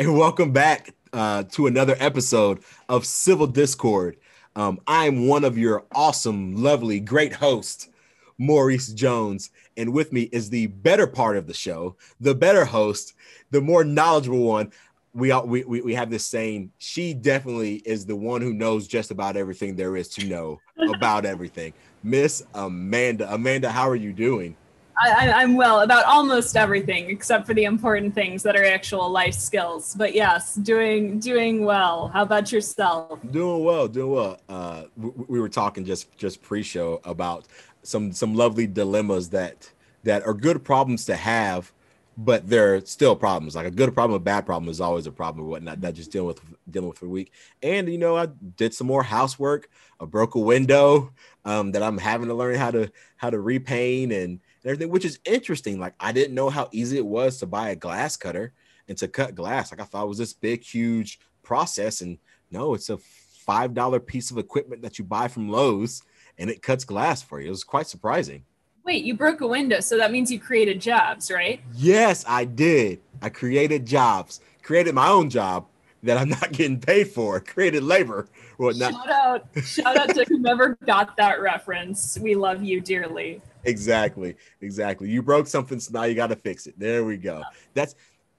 and welcome back uh, to another episode of Civil Discord. Um, I'm one of your awesome, lovely, great hosts, Maurice Jones, and with me is the better part of the show, the better host, the more knowledgeable one. We, all, we, we, we have this saying, she definitely is the one who knows just about everything there is to know about everything. Miss Amanda. Amanda, how are you doing? I, am well about almost everything except for the important things that are actual life skills. But yes, doing doing well. How about yourself? Doing well, doing well. Uh, we, we were talking just just pre-show about some some lovely dilemmas that that are good problems to have, but they're still problems. Like a good problem, a bad problem is always a problem or whatnot. Not just dealing with dealing with for a week. And you know, I did some more housework. I broke a window um, that I'm having to learn how to how to repaint and and everything, which is interesting. Like I didn't know how easy it was to buy a glass cutter and to cut glass. Like I thought it was this big, huge process, and no, it's a five dollar piece of equipment that you buy from Lowe's, and it cuts glass for you. It was quite surprising. Wait, you broke a window, so that means you created jobs, right? Yes, I did. I created jobs, created my own job that I'm not getting paid for, created labor. Whatnot. Shout out, shout out to whoever got that reference. We love you dearly exactly exactly. You broke something so now you got to fix it. There we go. That's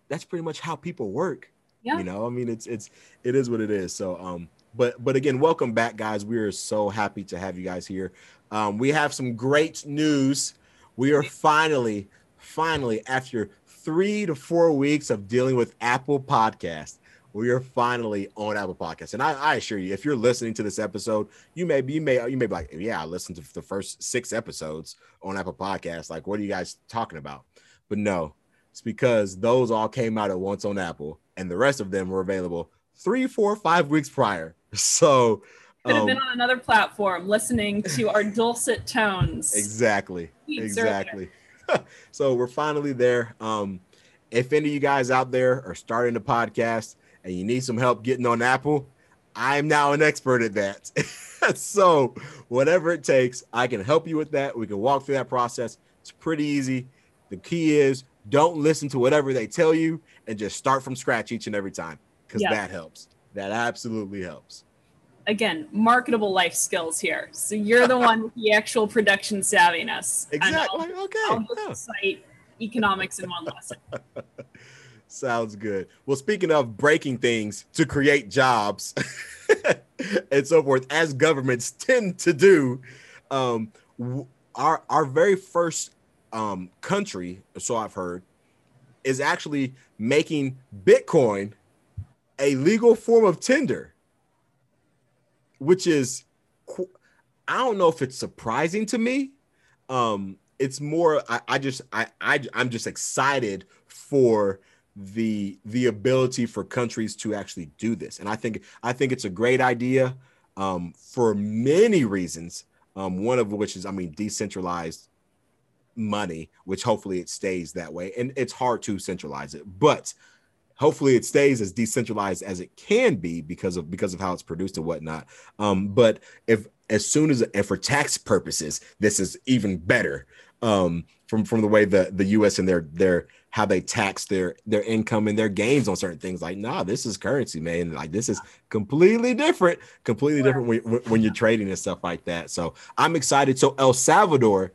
that's pretty much how people work. Yeah. you know i mean it's it's it is what it is. So um but but again welcome back guys. We are so happy to have you guys here. Um we have some great news. We are finally finally after three to four weeks of dealing with apple podcast we are finally on Apple Podcasts. And I, I, assure you, if you're listening to this episode, you may be you may you may be like, yeah, I listened to the first six episodes on Apple Podcasts. Like, what are you guys talking about? But no, it's because those all came out at once on Apple, and the rest of them were available three, four, five weeks prior. So could have um, been on another platform listening to our dulcet tones. Exactly. Exactly. so we're finally there. Um, if any of you guys out there are starting a podcast, and you need some help getting on Apple, I'm now an expert at that. so, whatever it takes, I can help you with that. We can walk through that process. It's pretty easy. The key is don't listen to whatever they tell you and just start from scratch each and every time because that helps. That absolutely helps. Again, marketable life skills here. So you're the one with the actual production savviness. Exactly. I'll, okay. I'll yeah. cite economics in one lesson. Sounds good. Well, speaking of breaking things to create jobs and so forth, as governments tend to do, um, our our very first um, country, so I've heard, is actually making Bitcoin a legal form of tender, which is I don't know if it's surprising to me. Um, it's more I, I just I, I I'm just excited for the the ability for countries to actually do this. And i think i think it's a great idea um, for many reasons um, one of which is i mean decentralized money which hopefully it stays that way. And it's hard to centralize it but hopefully it stays as decentralized as it can be because of because of how it's produced and whatnot. Um, but if as soon as and for tax purposes this is even better um, from from the way the the us and their their how they tax their their income and their gains on certain things. Like, nah, this is currency, man. Like, this is completely different, completely different when, when you're trading and stuff like that. So I'm excited. So El Salvador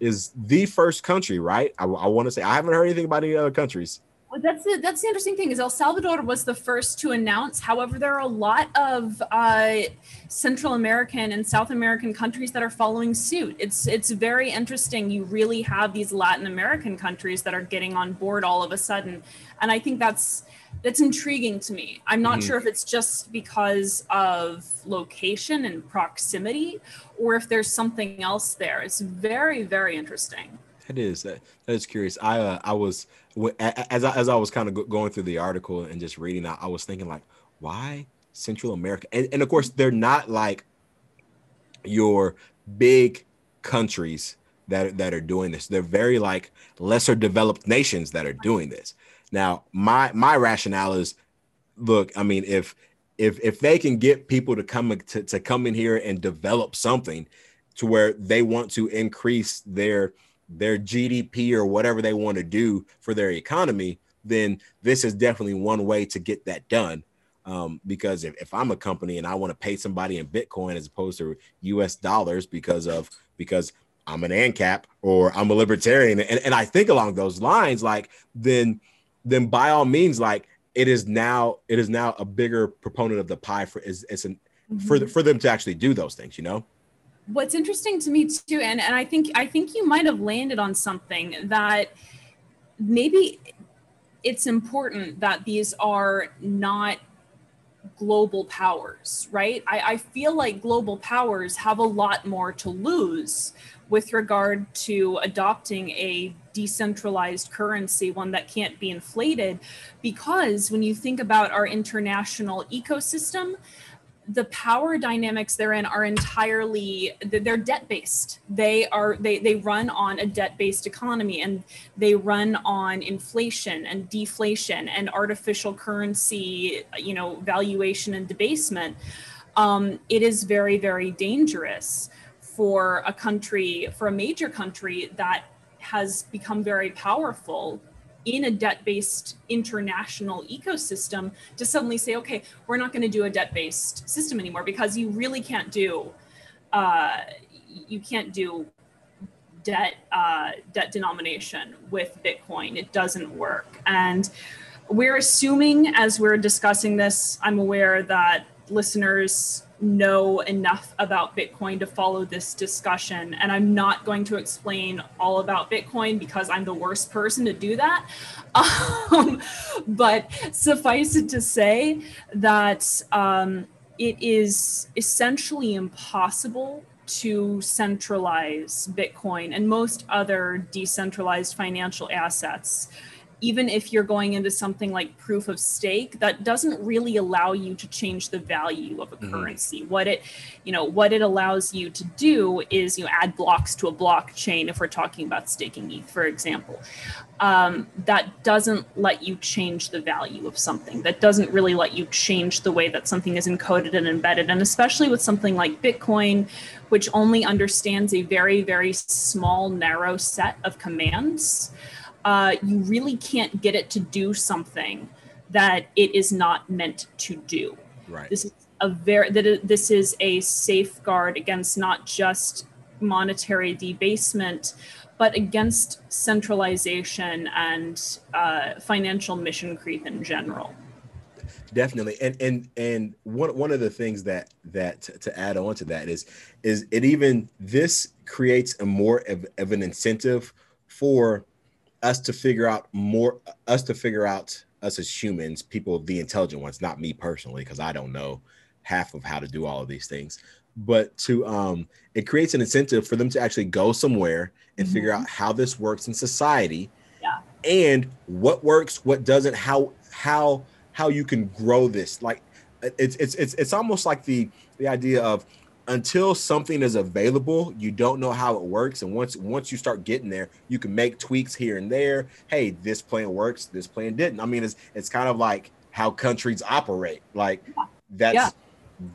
is the first country, right? I, I want to say I haven't heard anything about any other countries that's the, that's the interesting thing is El Salvador was the first to announce. However, there are a lot of uh, Central American and South American countries that are following suit. It's it's very interesting. You really have these Latin American countries that are getting on board all of a sudden, and I think that's that's intriguing to me. I'm not mm-hmm. sure if it's just because of location and proximity, or if there's something else there. It's very very interesting. It is that that is curious. I uh, I was as I, as I was kind of going through the article and just reading, I, I was thinking like, why Central America? And, and of course, they're not like your big countries that that are doing this. They're very like lesser developed nations that are doing this. Now, my my rationale is, look, I mean, if if if they can get people to come to, to come in here and develop something to where they want to increase their their GDP or whatever they want to do for their economy, then this is definitely one way to get that done. Um, because if, if I'm a company and I want to pay somebody in Bitcoin as opposed to US dollars because of because I'm an ANCAP or I'm a libertarian and, and I think along those lines, like then then by all means, like it is now it is now a bigger proponent of the pie for is it's an mm-hmm. for for them to actually do those things, you know. What's interesting to me too, and and I think I think you might have landed on something that maybe it's important that these are not global powers, right? I, I, feel like global powers have a lot more to lose with regard to adopting a decentralized currency, one that can't be inflated, because when you think about our international ecosystem, the power dynamics therein are entirely they're debt based they are they they run on a debt based economy and they run on inflation and deflation and artificial currency you know valuation and debasement. Um, it is very very dangerous for a country for a major country that has become very powerful in a debt based international ecosystem to suddenly say, okay, we're not going to do a debt based system anymore because you really can't do, uh, you can't do debt uh, debt denomination with Bitcoin. It doesn't work. And we're assuming as we're discussing this, I'm aware that listeners know enough about Bitcoin to follow this discussion. And I'm not going to explain all about Bitcoin because I'm the worst person to do that. Um, but suffice it to say that um, it is essentially impossible to centralize Bitcoin and most other decentralized financial assets even if you're going into something like proof of stake that doesn't really allow you to change the value of a mm-hmm. currency. What it you know what it allows you to do is you know add blocks to a blockchain if we're talking about staking eth for example. Um, that doesn't let you change the value of something. That doesn't really let you change the way that something is encoded and embedded. And especially with something like bitcoin which only understands a very very small narrow set of commands uh, you really can't get it to do something that it is not meant to do. Right. This is a very that this is a safeguard against not just monetary debasement, but against centralization and uh, financial mission creep in general. Definitely, and and and one one of the things that that to add on to that is is it even this creates a more of, of an incentive for us to figure out more us to figure out us as humans people the intelligent ones not me personally because i don't know half of how to do all of these things but to um it creates an incentive for them to actually go somewhere and mm-hmm. figure out how this works in society yeah. and what works what doesn't how how how you can grow this like it's it's it's, it's almost like the the idea of until something is available, you don't know how it works. And once once you start getting there, you can make tweaks here and there. Hey, this plan works, this plan didn't. I mean, it's it's kind of like how countries operate. Like that's yeah.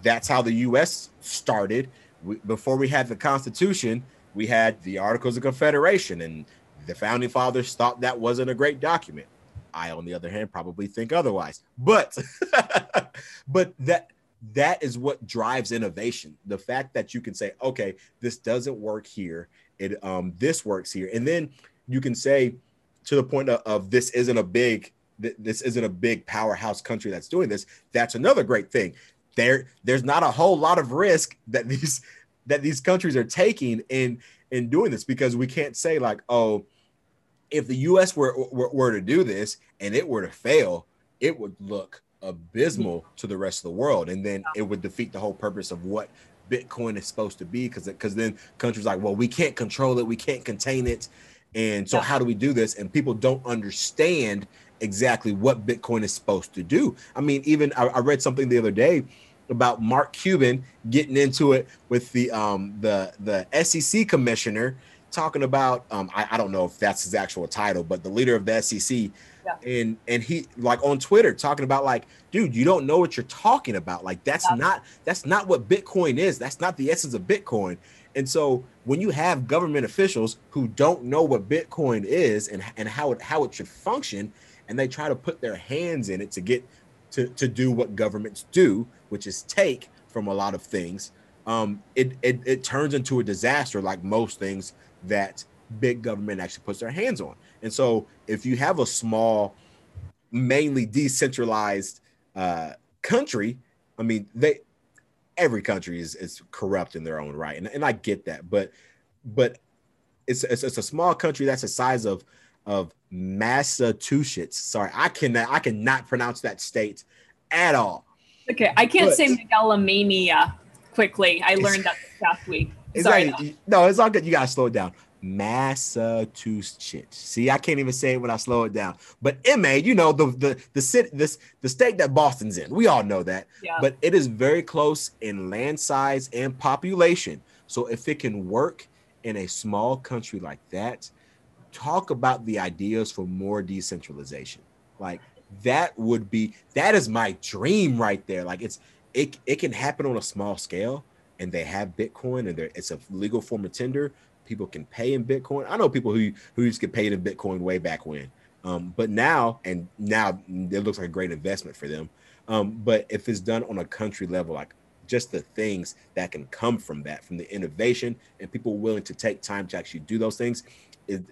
that's how the U.S. started. We, before we had the Constitution, we had the Articles of Confederation, and the founding fathers thought that wasn't a great document. I, on the other hand, probably think otherwise. But but that that is what drives innovation. The fact that you can say okay this doesn't work here. It um this works here. And then you can say to the point of, of this isn't a big this isn't a big powerhouse country that's doing this that's another great thing. There there's not a whole lot of risk that these that these countries are taking in in doing this because we can't say like oh if the us were, were, were to do this and it were to fail it would look abysmal to the rest of the world and then it would defeat the whole purpose of what bitcoin is supposed to be because because then countries like well we can't control it we can't contain it. And so how do we do this? And people don't understand exactly what bitcoin is supposed to do. I mean even i, I read something the other day about mark cuban getting into it with the um the the sec commissioner talking about um I, I don't know if that's his actual title but the leader of the sec yeah. And and he like on Twitter talking about like, dude, you don't know what you're talking about. Like that's yeah. not that's not what Bitcoin is. That's not the essence of Bitcoin. And so when you have government officials who don't know what Bitcoin is and, and how it how it should function, and they try to put their hands in it to get to, to do what governments do, which is take from a lot of things, um, it, it, it turns into a disaster like most things that big government actually puts their hands on. And so if you have a small, mainly decentralized uh, country, I mean, they every country is, is corrupt in their own right. And, and I get that, but but it's, it's, it's a small country that's the size of of Massachusetts. Sorry, I cannot I cannot pronounce that state at all. Okay, I can't but, say megalomania quickly. I learned that this past week. Sorry, no, it's all good. You gotta slow it down. Massachusetts. See, I can't even say it when I slow it down. But MA, you know, the the the city this the state that Boston's in. We all know that. Yeah. But it is very close in land size and population. So if it can work in a small country like that, talk about the ideas for more decentralization. Like that would be that is my dream right there. Like it's it it can happen on a small scale and they have Bitcoin and it's a legal form of tender people can pay in Bitcoin. I know people who who used to get paid in Bitcoin way back when, um, but now and now it looks like a great investment for them. Um, but if it's done on a country level, like just the things that can come from that, from the innovation and people willing to take time to actually do those things, the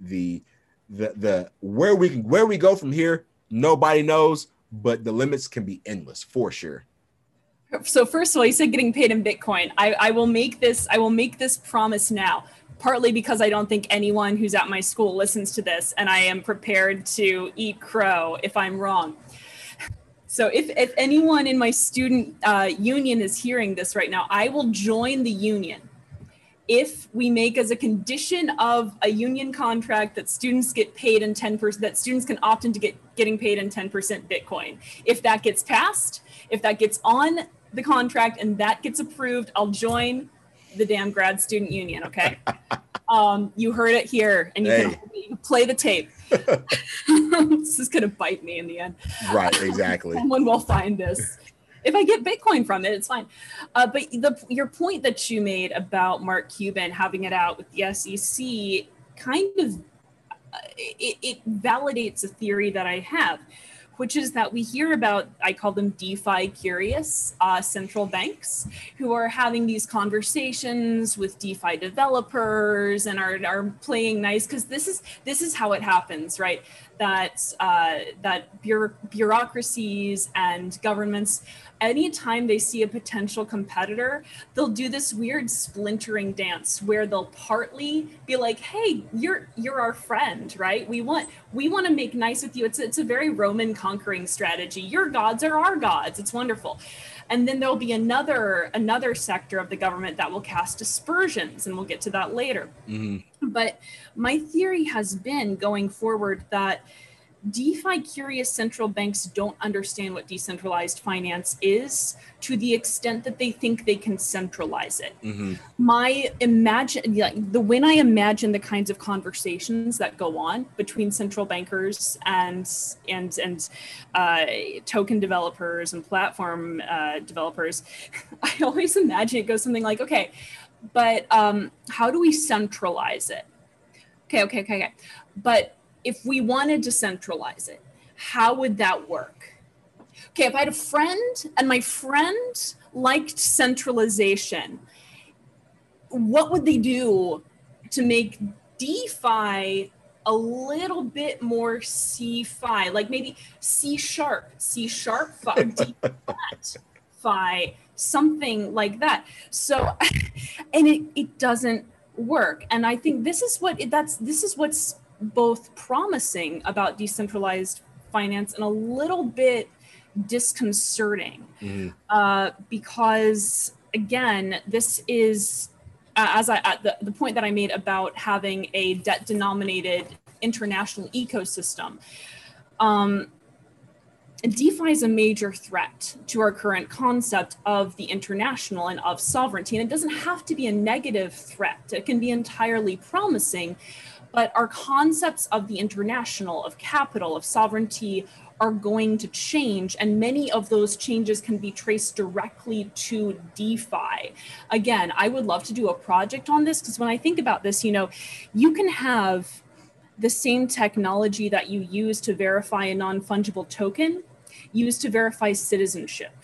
the the the where we where we go from here, nobody knows, but the limits can be endless for sure so first of all, you said getting paid in Bitcoin. I, I will make this, I will make this promise now, partly because I don't think anyone who's at my school listens to this, and I am prepared to eat crow if I'm wrong. So if, if anyone in my student uh, union is hearing this right now, I will join the union if we make as a condition of a union contract that students get paid in 10% that students can opt into get getting paid in 10% bitcoin if that gets passed if that gets on the contract and that gets approved, I'll join the damn grad student union. Okay. um, you heard it here and you, hey. can, you can play the tape. this is going to bite me in the end. Right. Exactly. Someone will find this. If I get Bitcoin from it, it's fine. Uh, but the, your point that you made about Mark Cuban having it out with the SEC kind of uh, it, it validates a theory that I have which is that we hear about, I call them DeFi curious uh, central banks who are having these conversations with DeFi developers and are, are playing nice because this is this is how it happens, right? That uh, that bureaucracies and governments anytime they see a potential competitor, they'll do this weird splintering dance where they'll partly be like, "Hey, you're you're our friend, right? We want we want to make nice with you." It's it's a very Roman conquering strategy. Your gods are our gods. It's wonderful. And then there'll be another another sector of the government that will cast aspersions, and we'll get to that later. Mm-hmm. But my theory has been going forward that DeFi curious central banks don't understand what decentralized finance is to the extent that they think they can centralize it. Mm-hmm. My imagine like the when I imagine the kinds of conversations that go on between central bankers and and and uh, token developers and platform uh, developers, I always imagine it goes something like, okay, but um, how do we centralize it? Okay, okay, okay, okay, but if we wanted to centralize it, how would that work? Okay, if I had a friend and my friend liked centralization, what would they do to make DeFi a little bit more C-Fi, like maybe C sharp, C sharp, D flat, Fi, something like that. So, and it, it doesn't work. And I think this is what that's this is what's both promising about decentralized finance and a little bit disconcerting mm-hmm. uh, because again this is as i at the, the point that i made about having a debt denominated international ecosystem um, DeFi is a major threat to our current concept of the international and of sovereignty. And it doesn't have to be a negative threat, it can be entirely promising but our concepts of the international, of capital, of sovereignty are going to change, and many of those changes can be traced directly to DeFi. Again, I would love to do a project on this because when I think about this, you know, you can have the same technology that you use to verify a non fungible token used to verify citizenship.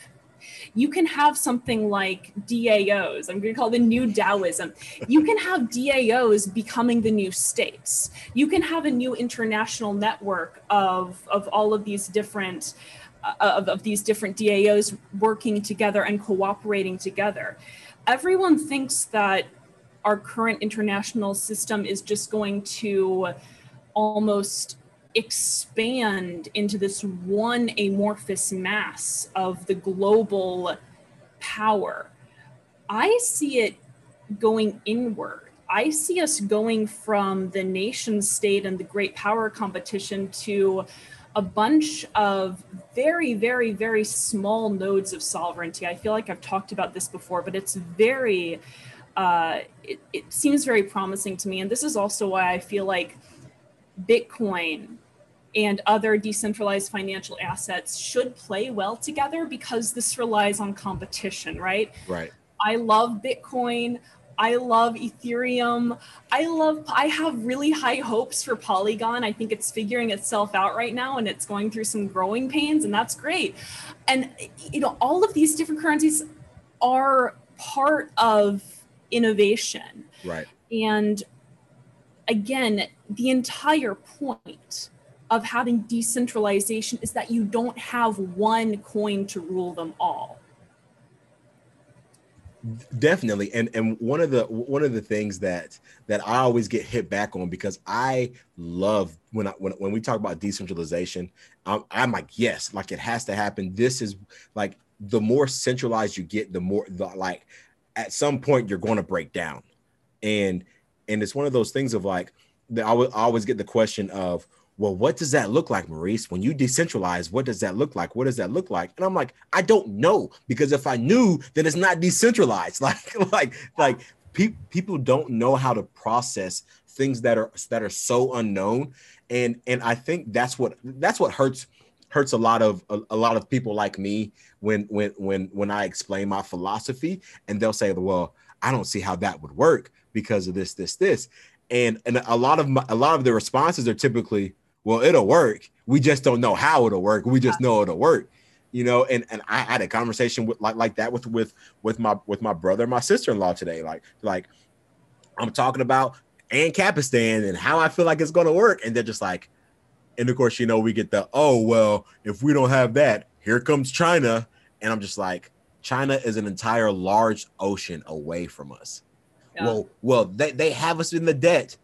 You can have something like DAOs. I'm going to call the new Taoism. You can have DAOs becoming the new states. You can have a new international network of, of all of these different uh, of, of these different DAOs working together and cooperating together. Everyone thinks that our current international system is just going to almost expand into this one amorphous mass of the global power. I see it going inward. I see us going from the nation state and the great power competition to a bunch of very, very, very small nodes of sovereignty. I feel like I've talked about this before, but it's very, uh, it, it seems very promising to me. And this is also why I feel like Bitcoin and other decentralized financial assets should play well together because this relies on competition, right? Right. I love Bitcoin. I love Ethereum. I love, I have really high hopes for Polygon. I think it's figuring itself out right now and it's going through some growing pains, and that's great. And, you know, all of these different currencies are part of innovation. Right. And again, the entire point of having decentralization is that you don't have one coin to rule them all. Definitely. And and one of the one of the things that that i always get hit back on because i love when i when, when we talk about decentralization I'm, I'm like yes like it has to happen. This is like the more centralized you get the more the like at some point you're going to break down. And and it's one of those things of like that I always get the question of well, what does that look like, Maurice? When you decentralize, what does that look like? What does that look like? And I'm like, I don't know because if I knew, then it's not decentralized. Like, like, like pe- people don't know how to process things that are that are so unknown, and and I think that's what that's what hurts hurts a lot of a, a lot of people like me when when when when I explain my philosophy, and they'll say, well, I don't see how that would work because of this, this, this, and and a lot of my, a lot of the responses are typically well, it'll work. We just don't know how it'll work. We just know it'll work. You know, and and I had a conversation with like like that with with with my with my brother and my sister-in-law today. Like like I'm talking about Ancapistan and how I feel like it's gonna work. And they're just like, and of course, you know, we get the oh well, if we don't have that, here comes China. And I'm just like, China is an entire large ocean away from us. Yeah. Well, well, they, they have us in the debt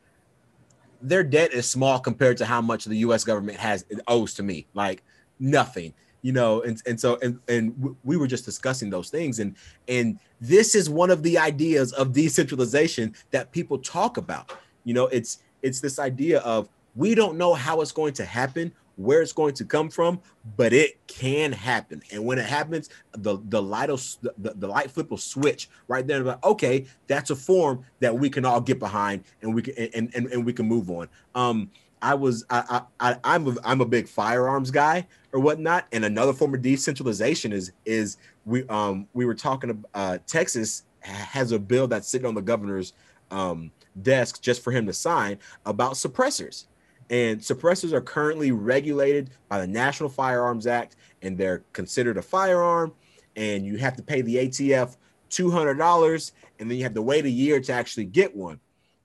their debt is small compared to how much the U.S. government has owes to me. Like nothing, you know. And and so and and we were just discussing those things, and and this is one of the ideas of decentralization that people talk about. You know, it's it's this idea of we don't know how it's going to happen where it's going to come from, but it can happen. And when it happens, the the light will, the, the light flip will switch right there. Like, okay, that's a form that we can all get behind, and we can and and, and we can move on. Um, I was I, I I'm a, I'm a big firearms guy or whatnot, and another form of decentralization is is we um we were talking uh Texas has a bill that's sitting on the governor's um desk just for him to sign about suppressors and suppressors are currently regulated by the National Firearms Act, and they're considered a firearm. And you have to pay the ATF $200, and then you have to wait a year to actually get one.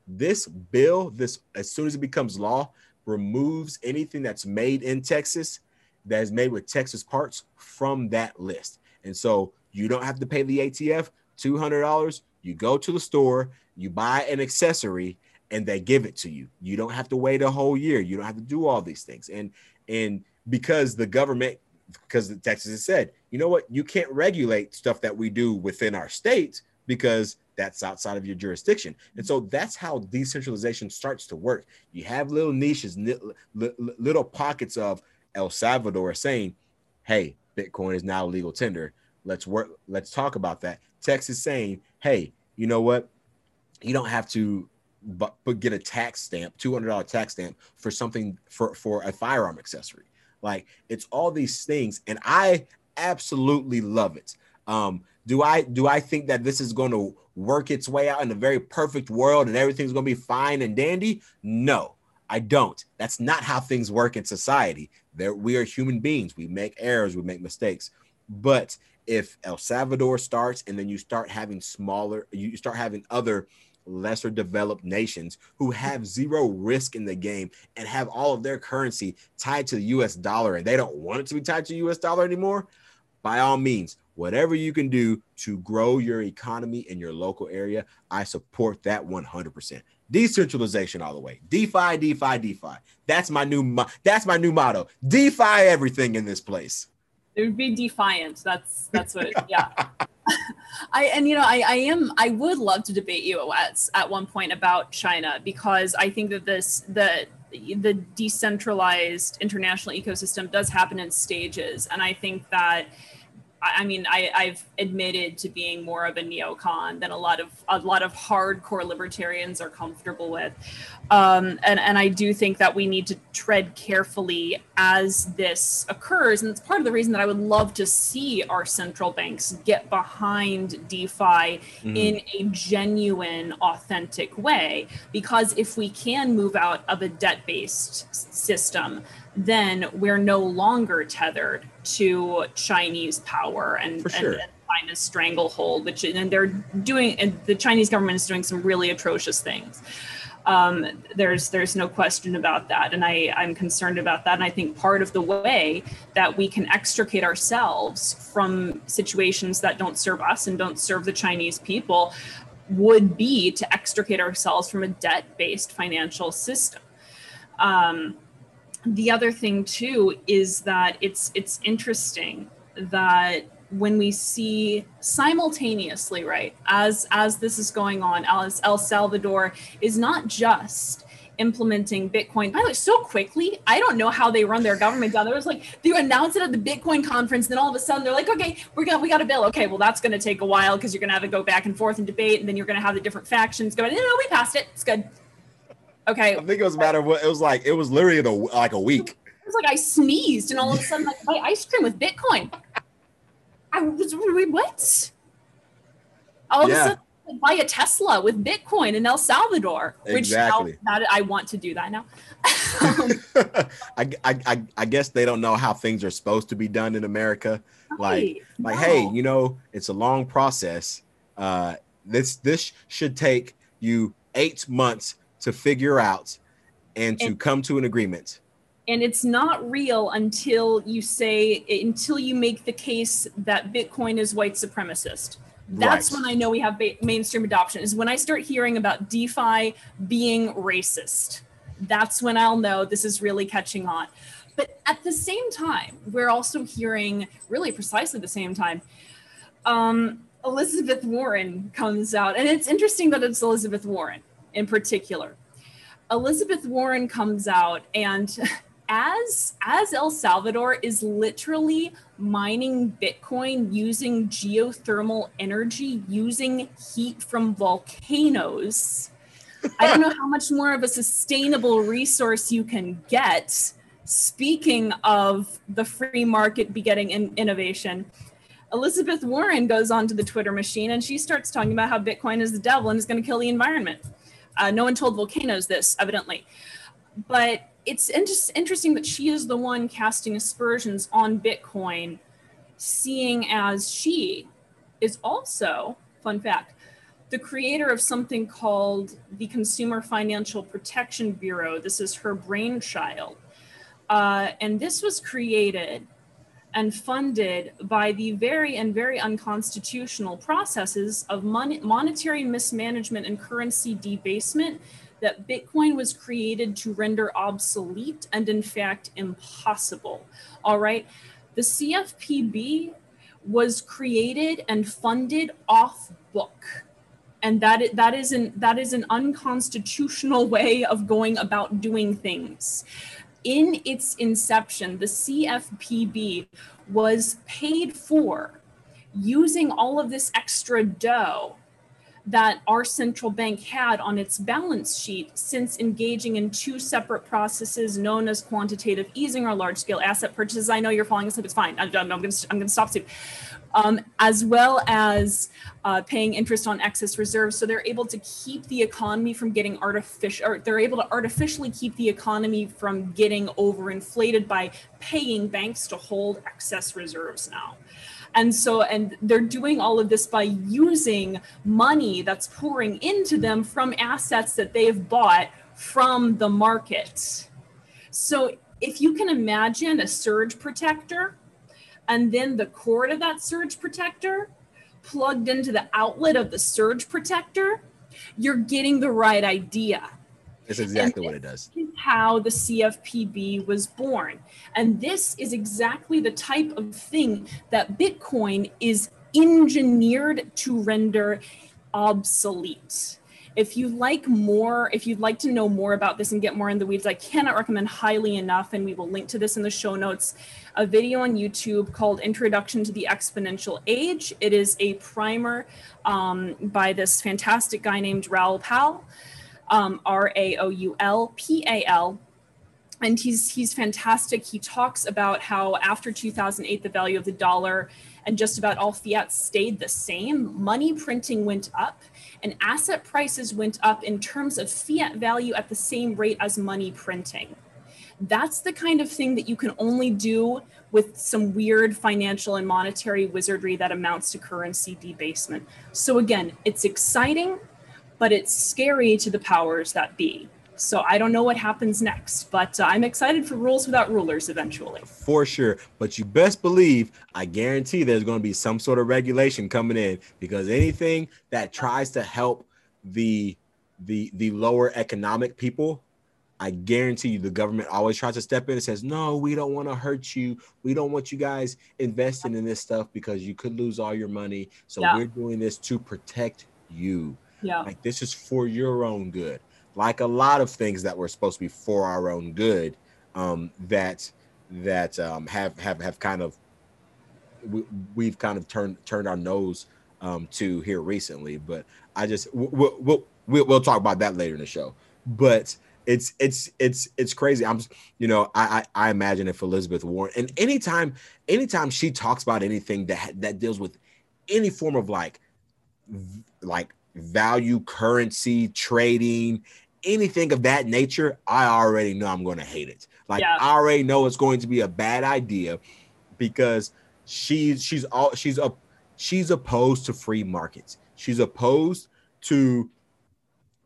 This bill, this as soon as it becomes law, removes anything that's made in Texas that is made with Texas parts from that list. And so you don't have to pay the ATF $200. You go to the store, you buy an accessory, and they give it to you. You don't have to wait a whole year. You don't have to do all these things. And and because the government, because Texas has said, you know what, you can't regulate stuff that we do within our state because that's outside of your jurisdiction. And so that's how decentralization starts to work. You have little niches, little pockets of El Salvador saying, "Hey, Bitcoin is now legal tender. Let's work. Let's talk about that." Texas saying, "Hey, you know what? You don't have to but, but get a tax stamp, two hundred dollar tax stamp for something for for a firearm accessory. Like it's all these things, and I absolutely love it. Um, do I do I think that this is going to work its way out in a very perfect world and everything's going to be fine and dandy? No, I don't. That's not how things work in society. There, we are human beings. We make errors, we make mistakes. But if El Salvador starts and then you start having smaller, you start having other lesser developed nations who have zero risk in the game and have all of their currency tied to the US dollar and they don't want it to be tied to US dollar anymore, by all means, whatever you can do to grow your economy in your local area, I support that 100%. Decentralization all the way. DeFi, DeFi, DeFi. That's my new that's my new motto. DeFi everything in this place. It would be defiant. That's that's what. yeah. I and you know I, I am I would love to debate you at at one point about China because I think that this the the decentralized international ecosystem does happen in stages. And I think that I mean, I, I've admitted to being more of a neocon than a lot of a lot of hardcore libertarians are comfortable with, um, and and I do think that we need to tread carefully as this occurs, and it's part of the reason that I would love to see our central banks get behind DeFi mm-hmm. in a genuine, authentic way, because if we can move out of a debt-based system then we're no longer tethered to Chinese power and, sure. and, and China's stranglehold, which and they're doing and the Chinese government is doing some really atrocious things. Um, there's there's no question about that, and I I'm concerned about that. And I think part of the way that we can extricate ourselves from situations that don't serve us and don't serve the Chinese people would be to extricate ourselves from a debt-based financial system. Um, the other thing too is that it's it's interesting that when we see simultaneously right as as this is going on as el salvador is not just implementing bitcoin. By the way so quickly i don't know how they run their government down. There was like they announced it at the bitcoin conference then all of a sudden they're like okay we're gonna we got a bill. Okay well that's gonna take a while because you're gonna have to go back and forth and debate and then you're gonna have the different factions going no no we passed it. It's good Okay. I think it was a matter of what it was like. It was literally the, like a week. It was like I sneezed and all of a sudden like buy ice cream with Bitcoin. I was what? All of yeah. a sudden buy a Tesla with Bitcoin in El Salvador. Which exactly. now that I want to do that now. I, I I guess they don't know how things are supposed to be done in America. Like like no. hey, you know, it's a long process. Uh this this should take you eight months to figure out and to and, come to an agreement. And it's not real until you say, until you make the case that Bitcoin is white supremacist. That's right. when I know we have ba- mainstream adoption, is when I start hearing about DeFi being racist. That's when I'll know this is really catching on. But at the same time, we're also hearing, really precisely the same time, um, Elizabeth Warren comes out. And it's interesting that it's Elizabeth Warren in particular. Elizabeth Warren comes out and as as El Salvador is literally mining Bitcoin using geothermal energy, using heat from volcanoes. I don't know how much more of a sustainable resource you can get. Speaking of the free market begetting in innovation, Elizabeth Warren goes onto the Twitter machine and she starts talking about how Bitcoin is the devil and is going to kill the environment. Uh, no one told volcanoes this, evidently. But it's inter- interesting that she is the one casting aspersions on Bitcoin, seeing as she is also, fun fact, the creator of something called the Consumer Financial Protection Bureau. This is her brainchild. Uh, and this was created and funded by the very and very unconstitutional processes of mon- monetary mismanagement and currency debasement that Bitcoin was created to render obsolete and, in fact, impossible. All right. The CFPB was created and funded off book. And that, that, is an, that is an unconstitutional way of going about doing things in its inception, the CFPB was paid for using all of this extra dough that our central bank had on its balance sheet since engaging in two separate processes known as quantitative easing or large scale asset purchases. I know you're falling asleep, it's fine. I'm, I'm, I'm going to stop soon. Um, as well as uh, paying interest on excess reserves. So they're able to keep the economy from getting artificial, or they're able to artificially keep the economy from getting overinflated by paying banks to hold excess reserves now. And so, and they're doing all of this by using money that's pouring into them from assets that they've bought from the market. So, if you can imagine a surge protector and then the cord of that surge protector plugged into the outlet of the surge protector, you're getting the right idea. That's exactly what it does. how the CFPB was born. And this is exactly the type of thing that Bitcoin is engineered to render obsolete. If you like more, if you'd like to know more about this and get more in the weeds, I cannot recommend highly enough, and we will link to this in the show notes, a video on YouTube called Introduction to the Exponential Age. It is a primer um, by this fantastic guy named Raoul Pal, um, R A O U L P A L and he's he's fantastic. He talks about how after 2008 the value of the dollar and just about all fiat stayed the same. Money printing went up and asset prices went up in terms of fiat value at the same rate as money printing. That's the kind of thing that you can only do with some weird financial and monetary wizardry that amounts to currency debasement. So, again, it's exciting, but it's scary to the powers that be. So I don't know what happens next, but uh, I'm excited for Rules Without Rulers eventually. For sure. But you best believe, I guarantee there's going to be some sort of regulation coming in because anything that tries to help the the the lower economic people I guarantee you the government always tries to step in and says, No, we don't want to hurt you. We don't want you guys investing in this stuff because you could lose all your money. So yeah. we're doing this to protect you. Yeah. Like this is for your own good like a lot of things that were supposed to be for our own good um, that that um, have have have kind of we, have kind of turned turned our nose um, to here recently. But I just we'll, we'll we'll talk about that later in the show. But it's it's it's it's crazy. I'm you know I, I I imagine if Elizabeth Warren and anytime anytime she talks about anything that that deals with any form of like like value currency trading anything of that nature, I already know I'm going to hate it. Like yeah. I already know it's going to be a bad idea because she's she's all she's up she's opposed to free markets. She's opposed to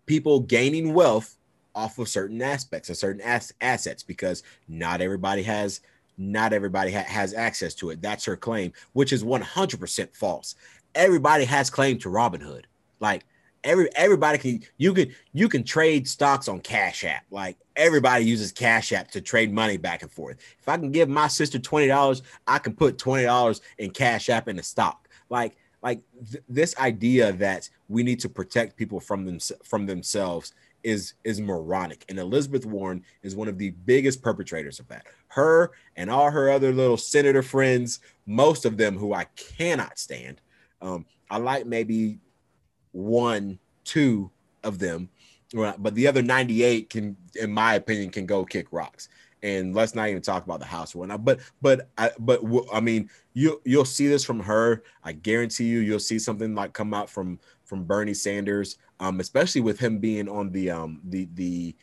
people gaining wealth off of certain aspects and certain as- assets because not everybody has not everybody ha- has access to it. That's her claim, which is 100% false. Everybody has claim to Robinhood. Like every everybody can you can you can trade stocks on Cash App. Like everybody uses Cash App to trade money back and forth. If I can give my sister twenty dollars, I can put twenty dollars in Cash App in a stock. Like like th- this idea that we need to protect people from them from themselves is is moronic and elizabeth warren is one of the biggest perpetrators of that her and all her other little senator friends most of them who i cannot stand um, i like maybe one, two of them, but the other 98 can, in my opinion, can go kick rocks. And let's not even talk about the house or whatnot. But but I but I mean you you'll see this from her. I guarantee you you'll see something like come out from from Bernie Sanders, um, especially with him being on the um the the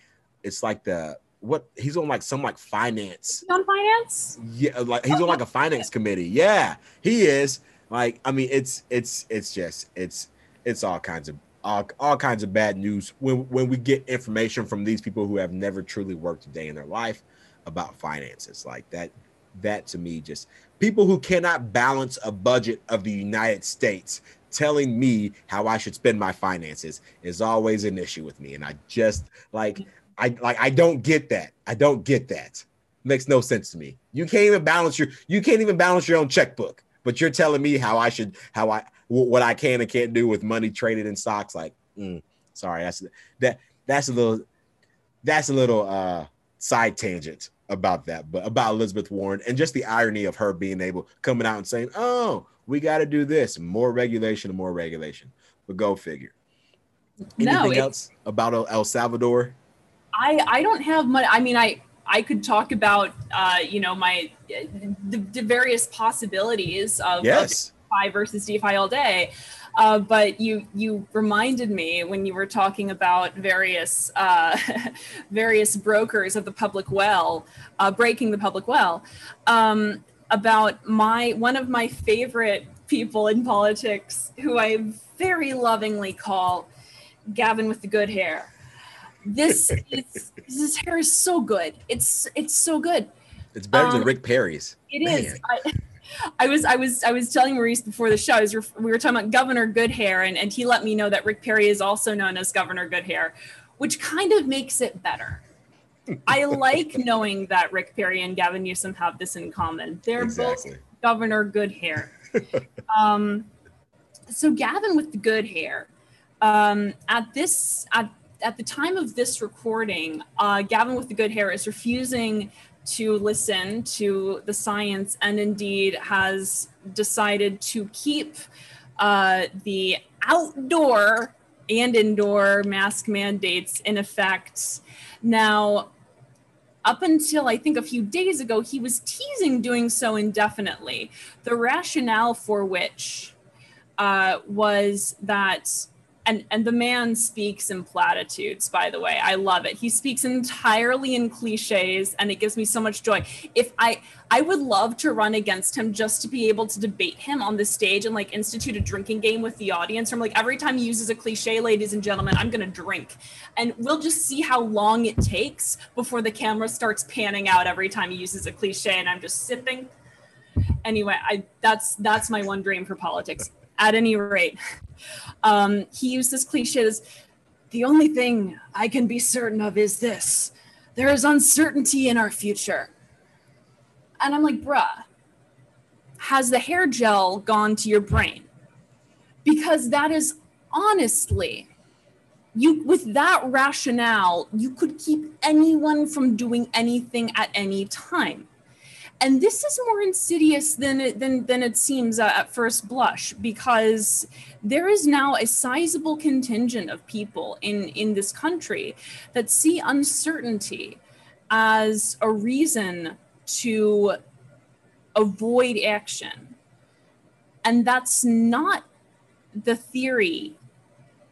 it's like the what he's on like some like finance on finance yeah like he's on like a finance committee yeah he is like i mean it's it's it's just it's it's all kinds of all, all kinds of bad news when when we get information from these people who have never truly worked a day in their life about finances like that that to me just people who cannot balance a budget of the United States telling me how I should spend my finances is always an issue with me and I just like I like I don't get that. I don't get that. Makes no sense to me. You can't even balance your you can't even balance your own checkbook, but you're telling me how I should how I what I can and can't do with money traded in stocks. Like, mm, sorry, that's that that's a little that's a little uh side tangent about that, but about Elizabeth Warren and just the irony of her being able coming out and saying, "Oh, we got to do this, more regulation and more regulation." But go figure. Anything no, else about El Salvador? I I don't have much. I mean, I I could talk about uh, you know my the, the various possibilities of, yes. of DeFi versus DeFi all day. Uh, but you you reminded me when you were talking about various uh, various brokers of the public well uh, breaking the public well um, about my one of my favorite people in politics who I very lovingly call Gavin with the good hair. This is this hair is so good. It's it's so good. It's better um, than Rick Perry's. It Man. is. I, I was I was I was telling Maurice before the show. I Was, we were talking about Governor Goodhair, and and he let me know that Rick Perry is also known as Governor Goodhair, which kind of makes it better. I like knowing that Rick Perry and Gavin Newsom have this in common. They're exactly. both Governor Goodhair. um, so Gavin with the good hair. Um, at this at at the time of this recording, uh, Gavin with the good hair is refusing to listen to the science and indeed has decided to keep uh, the outdoor and indoor mask mandates in effect. Now, up until I think a few days ago, he was teasing doing so indefinitely. The rationale for which uh, was that and and the man speaks in platitudes by the way. I love it. He speaks entirely in cliches and it gives me so much joy. If i i would love to run against him just to be able to debate him on the stage and like institute a drinking game with the audience. From like every time he uses a cliche ladies and gentlemen i'm gonna drink. And we'll just see how long it takes before the camera starts panning out every time he uses a cliche and i'm just sipping. Anyway i that's that's my one dream for politics. At any rate um, he used this cliche as the only thing I can be certain of is this there is uncertainty in our future. And I'm like, bruh, has the hair gel gone to your brain? Because that is honestly, you with that rationale, you could keep anyone from doing anything at any time and this is more insidious than it, than than it seems uh, at first blush because there is now a sizable contingent of people in in this country that see uncertainty as a reason to avoid action. And that's not the theory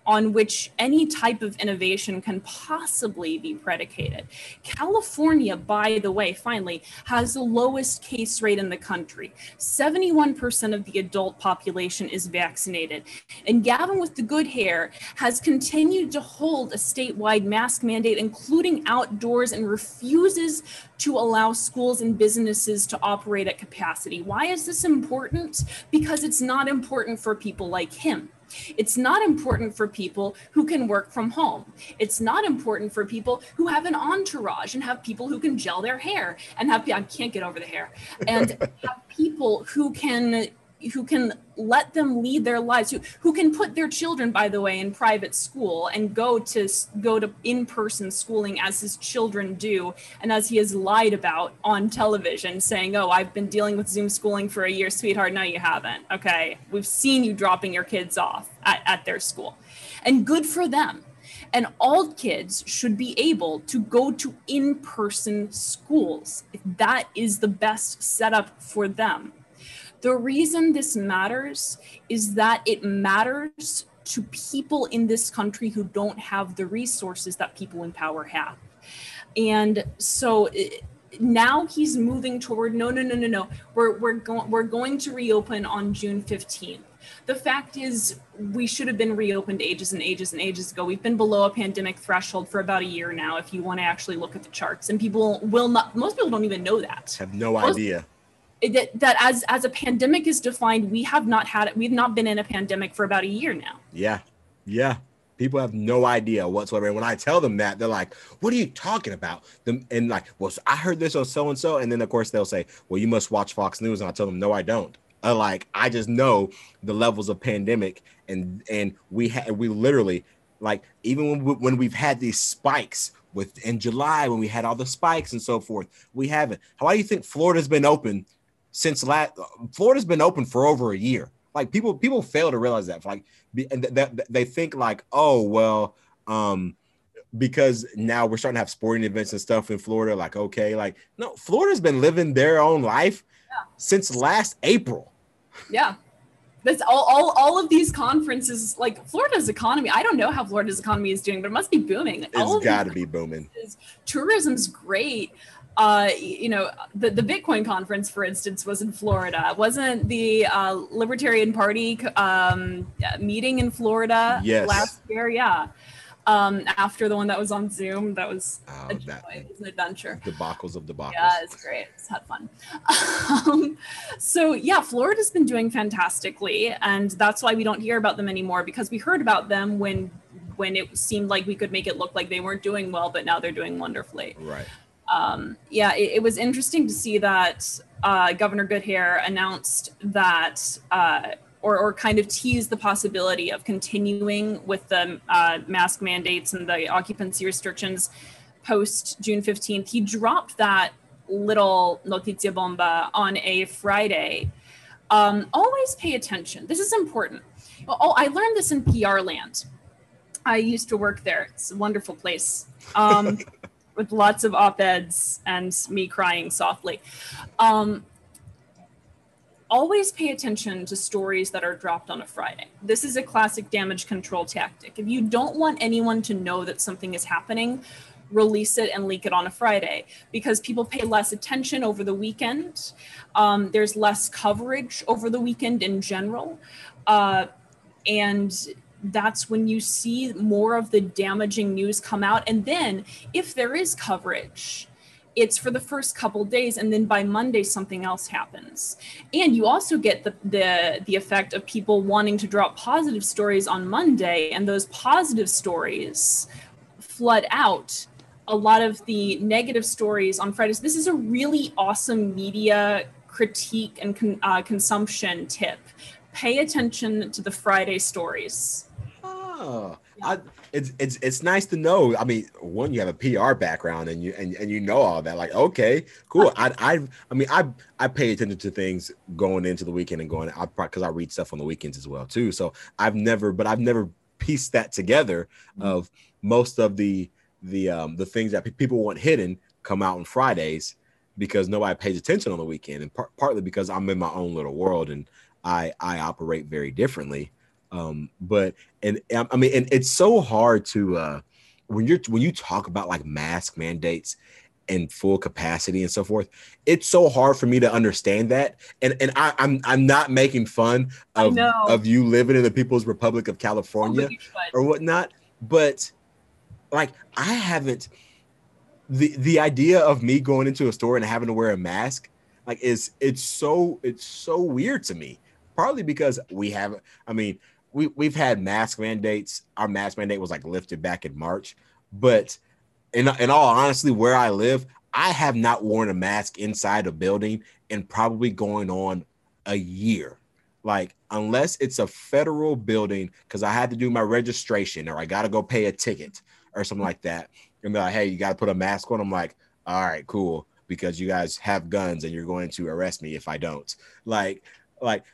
on which any type of innovation can possibly be predicated. California, by the way, finally, has the lowest case rate in the country. 71% of the adult population is vaccinated. And Gavin with the good hair has continued to hold a statewide mask mandate, including outdoors, and refuses to allow schools and businesses to operate at capacity. Why is this important? Because it's not important for people like him. It's not important for people who can work from home. It's not important for people who have an entourage and have people who can gel their hair and have I can't get over the hair and have people who can who can let them lead their lives who, who can put their children by the way in private school and go to go to in-person schooling as his children do and as he has lied about on television saying oh i've been dealing with zoom schooling for a year sweetheart. No you haven't. Okay. We've seen you dropping your kids off at, at their school. And good for them. And all kids should be able to go to in person schools. If that is the best setup for them. The reason this matters is that it matters to people in this country who don't have the resources that people in power have. And so eh, now he's moving toward no no no no no we're we're going we're going to reopen on June 15th. The fact is we should have been reopened ages and ages and ages ago. We've been below a pandemic threshold for about a year now if you want to actually look at the charts and people will not most people don't even know that. Have no most, idea that, that as as a pandemic is defined, we have not had it. We've not been in a pandemic for about a year now. Yeah, yeah. People have no idea whatsoever. And when I tell them that, they're like, "What are you talking about?" And like, "Well, I heard this on so and so," and then of course they'll say, "Well, you must watch Fox News," and I tell them, "No, I don't." Uh, like, I just know the levels of pandemic, and and we had we literally like even when we, when we've had these spikes with in July when we had all the spikes and so forth, we haven't. How do you think Florida's been open since last Florida's been open for over a year. Like people people fail to realize that. Like that they think like, oh well, um, because now we're starting to have sporting events and stuff in Florida. Like, okay, like no, Florida's been living their own life yeah. since last April. Yeah. that's all, all all of these conferences like florida's economy i don't know how florida's economy is doing but it must be booming it's got to be booming tourism's great uh, you know, the, the Bitcoin conference, for instance, was in Florida. Wasn't the uh, Libertarian Party um, meeting in Florida yes. last year? Yeah. Um, after the one that was on Zoom, that was, oh, that, it was an adventure. Debacles of debacles. Yeah, it's great. It's had fun. um, so yeah, Florida's been doing fantastically, and that's why we don't hear about them anymore because we heard about them when when it seemed like we could make it look like they weren't doing well, but now they're doing wonderfully. Right um, yeah, it, it, was interesting to see that uh, Governor Goodhair announced that, uh, or, or kind of teased the possibility of continuing with the uh, mask mandates and the occupancy restrictions post June 15th. He dropped that little notizia bomba on a Friday. Um, always pay attention. This is important. Oh, I learned this in PR land. I used to work there. It's a wonderful place. Um, with lots of op-eds and me crying softly. Um, always pay attention to stories that are dropped on a Friday. This is a classic damage control tactic. If you don't want anyone to know that something is happening, release it and leak it on a Friday because people pay less attention over the weekend. Um, there's less coverage over the weekend in general. Uh, and that's when you see more of the damaging news come out. And then, if there is coverage, it's for the first couple days and then by monday something else happens. And you also get the, the the effect of people wanting to drop positive stories on monday and those positive stories flood out a lot of the negative stories on fridays this is a really awesome media critique and con, uh, consumption tip. Pay attention to the friday stories Oh, I, it's it's it's nice to know. I mean, one, you have a PR background and you and, and you know all that. Like, okay, cool. I I I mean, I I pay attention to things going into the weekend and going. I because I read stuff on the weekends as well too. So I've never, but I've never pieced that together. Mm-hmm. Of most of the the um the things that people want hidden come out on Fridays because nobody pays attention on the weekend, and par- partly because I'm in my own little world and I I operate very differently. Um, but and I mean, and it's so hard to uh, when you're when you talk about like mask mandates and full capacity and so forth. It's so hard for me to understand that, and and I, am I'm, I'm not making fun of of you living in the People's Republic of California or whatnot, but like I haven't the the idea of me going into a store and having to wear a mask like is it's so it's so weird to me partly because we have i mean we we've had mask mandates. Our mask mandate was like lifted back in March, but in in all honestly, where I live, I have not worn a mask inside a building in probably going on a year. Like unless it's a federal building, because I had to do my registration or I got to go pay a ticket or something like that, and be like, hey, you got to put a mask on. I'm like, all right, cool, because you guys have guns and you're going to arrest me if I don't. Like, like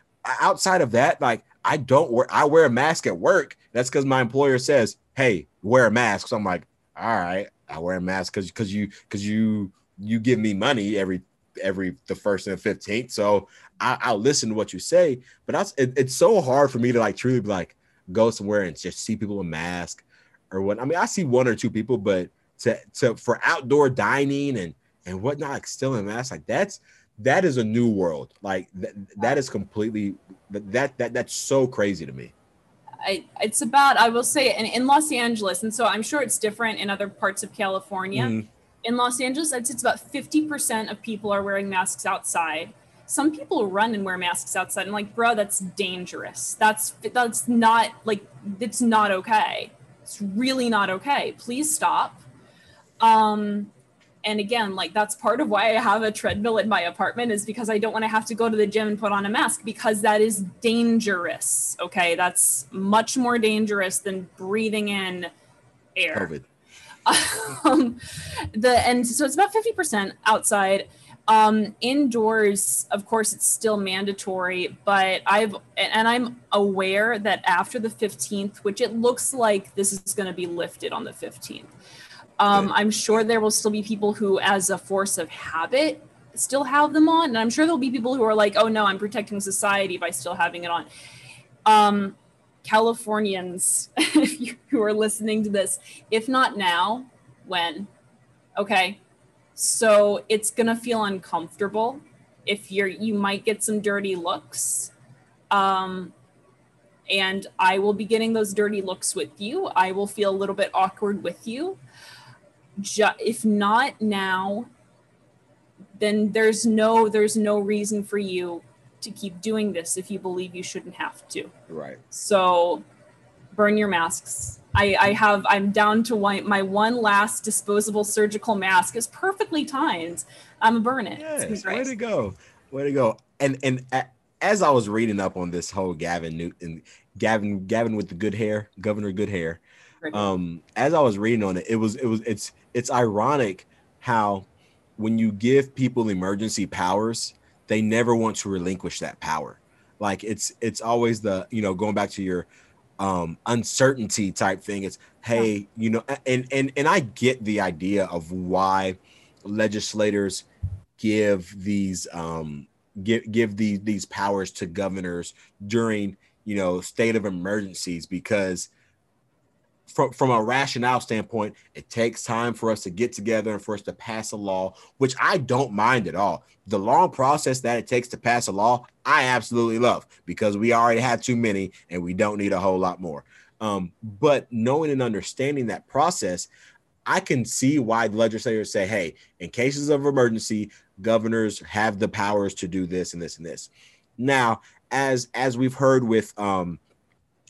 outside of that, like I don't wear I wear a mask at work. That's because my employer says, "Hey, wear a mask." So I'm like, "All right, I wear a mask because because you because you you give me money every every the first and fifteenth. So I, will listen to what you say. But that's it, it's so hard for me to like truly be like go somewhere and just see people in mask or what. I mean, I see one or two people, but to to for outdoor dining and and whatnot, like still in mask, like that's that is a new world. Like th- that is completely that that that's so crazy to me. I, it's about I will say in, in Los Angeles, and so I'm sure it's different in other parts of California. Mm. In Los Angeles, say it's about 50% of people are wearing masks outside. Some people run and wear masks outside. I'm like, bro, that's dangerous. That's that's not like it's not okay. It's really not okay. Please stop. Um, and again like that's part of why i have a treadmill in my apartment is because i don't want to have to go to the gym and put on a mask because that is dangerous okay? That's much more dangerous than breathing in air. COVID. um, the and so it's about 50% outside. Um indoors of course it's still mandatory but i've and i'm aware that after the 15th which it looks like this is going to be lifted on the 15th um, I'm sure there will still be people who, as a force of habit, still have them on. And I'm sure there'll be people who are like, oh no, I'm protecting society by still having it on. Um, Californians who are listening to this, if not now, when? Okay. So it's going to feel uncomfortable if you're, you might get some dirty looks. Um, and I will be getting those dirty looks with you. I will feel a little bit awkward with you. Ju- if not now, then there's no there's no reason for you to keep doing this if you believe you shouldn't have to. Right. So burn your masks. I, I have I'm down to one, my one last disposable surgical mask is perfectly timed. I'm gonna burn it. Yes, way to go, way to go. And and as I was reading up on this whole Gavin Newton, Gavin Gavin with the good hair, Governor Good Hair. Um, as I was reading on it, it was it was it's it's ironic how when you give people emergency powers, they never want to relinquish that power. Like it's it's always the you know going back to your um uncertainty type thing it's hey you know and and and i get the idea of why legislators give these um give give these these powers to governors during you know state of emergencies because from, from a rationale standpoint, it takes time for us to get together and for us to pass a law, which I don't mind at all. The long process that it takes to pass a law, I absolutely love because we already have too many and we don't need a whole lot more. Um, but knowing and understanding that process, I can see why legislators say, hey, in cases of emergency, governors have the powers to do this and this and this. Now, as as we've heard with um,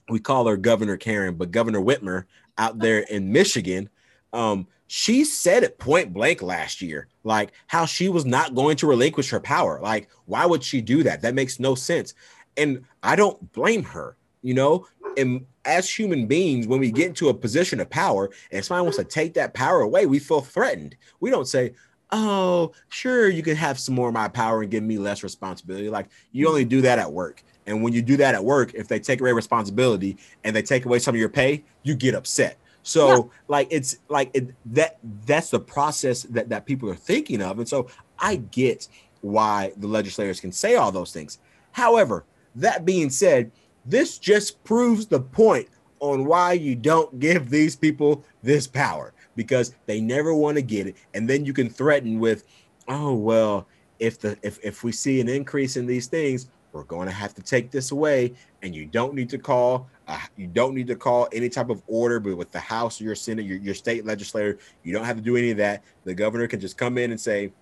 we call her Governor Karen, but Governor Whitmer out there in Michigan, um, she said it point blank last year, like how she was not going to relinquish her power. Like, why would she do that? That makes no sense. And I don't blame her, you know. And as human beings, when we get into a position of power and somebody wants to take that power away, we feel threatened. We don't say, Oh, sure, you can have some more of my power and give me less responsibility. Like, you only do that at work. And when you do that at work, if they take away responsibility and they take away some of your pay, you get upset. So yeah. like it's like it, that that's the process that that people are thinking of. And so I get why the legislators can say all those things. However, that being said, this just proves the point on why you don't give these people this power because they never want to get it and then you can threaten with oh well if the if, if we see an increase in these things we're going to have to take this away and you don't need to call uh, you don't need to call any type of order but with the house or your senate your, your state legislator you don't have to do any of that. The governor can just come in and say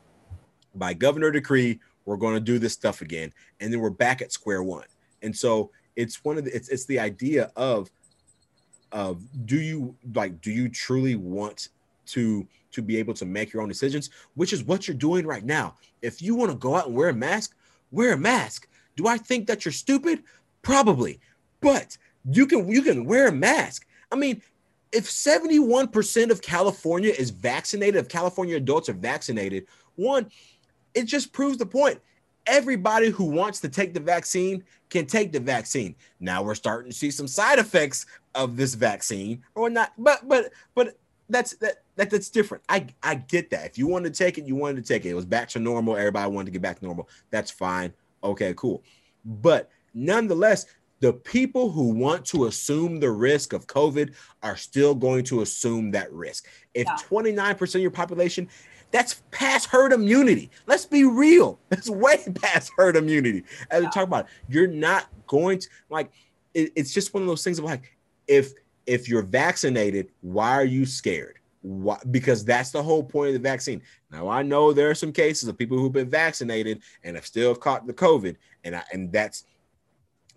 by governor decree we're going to do this stuff again and then we're back at square one. And so it's one of the it's, it's the idea of of do you like do you truly want to to be able to make your own decisions which is what you're doing right now. If you want to go out and wear a mask wear a mask do I think that you're stupid? Probably. But you can you can wear a mask. I mean, if 71% of California is vaccinated, if California adults are vaccinated, one, it just proves the point. Everybody who wants to take the vaccine can take the vaccine. Now we're starting to see some side effects of this vaccine, or not, but but but that's that, that that's different. I I get that. If you wanted to take it, you wanted to take it. It was back to normal. Everybody wanted to get back to normal. That's fine. Okay, cool. But nonetheless, the people who want to assume the risk of COVID are still going to assume that risk. If yeah. 29% of your population, that's past herd immunity. Let's be real. That's way past herd immunity. As yeah. we talk about, it, you're not going to like it, it's just one of those things of like if if you're vaccinated, why are you scared? Why? Because that's the whole point of the vaccine. Now I know there are some cases of people who've been vaccinated and have still caught the COVID, and I, and that's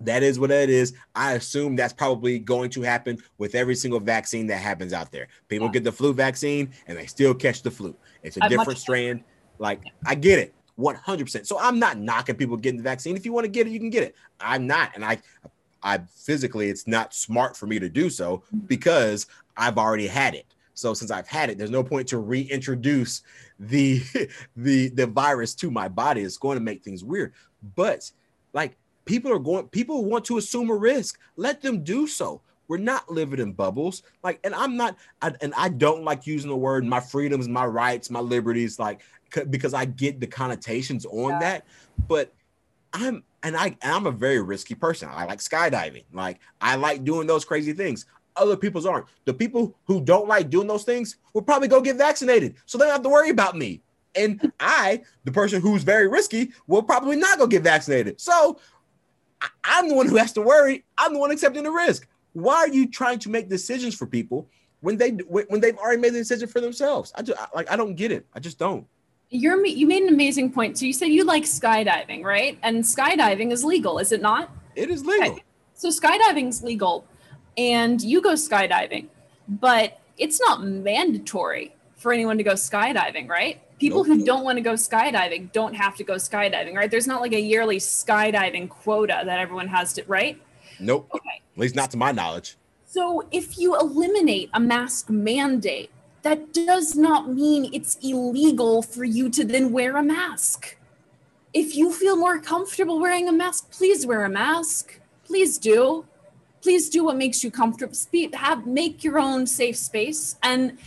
that is what it is. I assume that's probably going to happen with every single vaccine that happens out there. People yeah. get the flu vaccine and they still catch the flu. It's a i different strand. Like I get it, one hundred percent. So I'm not knocking people getting the vaccine. If you want to get it, you can get it. I'm not, and I, I physically, it's not smart for me to do so because I've already had it. So since I've had it, there's no point to reintroduce the the the virus to my body. It's going to make things weird. But like people are going, people want to assume a risk. Let them do so. we're not living in bubbles. Like, and I'm not, I, and I don't like using the word my freedoms, my rights, my liberties, like because I get the connotations on yeah. that. But I'm, and I, and I'm a very risky person. I like skydiving. Like, I like doing those crazy things. Other people's aren't. The people who don't like doing those things will probably go get vaccinated, so they don't have to worry about me. And I, the person who's very risky, will probably not go get vaccinated. So I'm the one who has to worry. I'm the one accepting the risk. Why are you trying to make decisions for people when they when they've already made the decision for themselves? I just like I don't get it. I just don't. You're you made an amazing point. So you said you like skydiving, right? And skydiving is legal, is it not? It is legal. Okay. So skydiving's legal, and you go skydiving, but it's not mandatory for anyone to go skydiving, right? people nope. who don't want to go skydiving don't have to go skydiving, right? There's not like a yearly skydiving quota that everyone has to, right? Nope. Okay. At least not to my knowledge. So if you eliminate a mask mandate, that does not mean it's illegal for you to then wear a mask. If you feel more comfortable wearing a mask, please wear a mask. Please do. Please do what makes you comfortable. Have make your own safe space and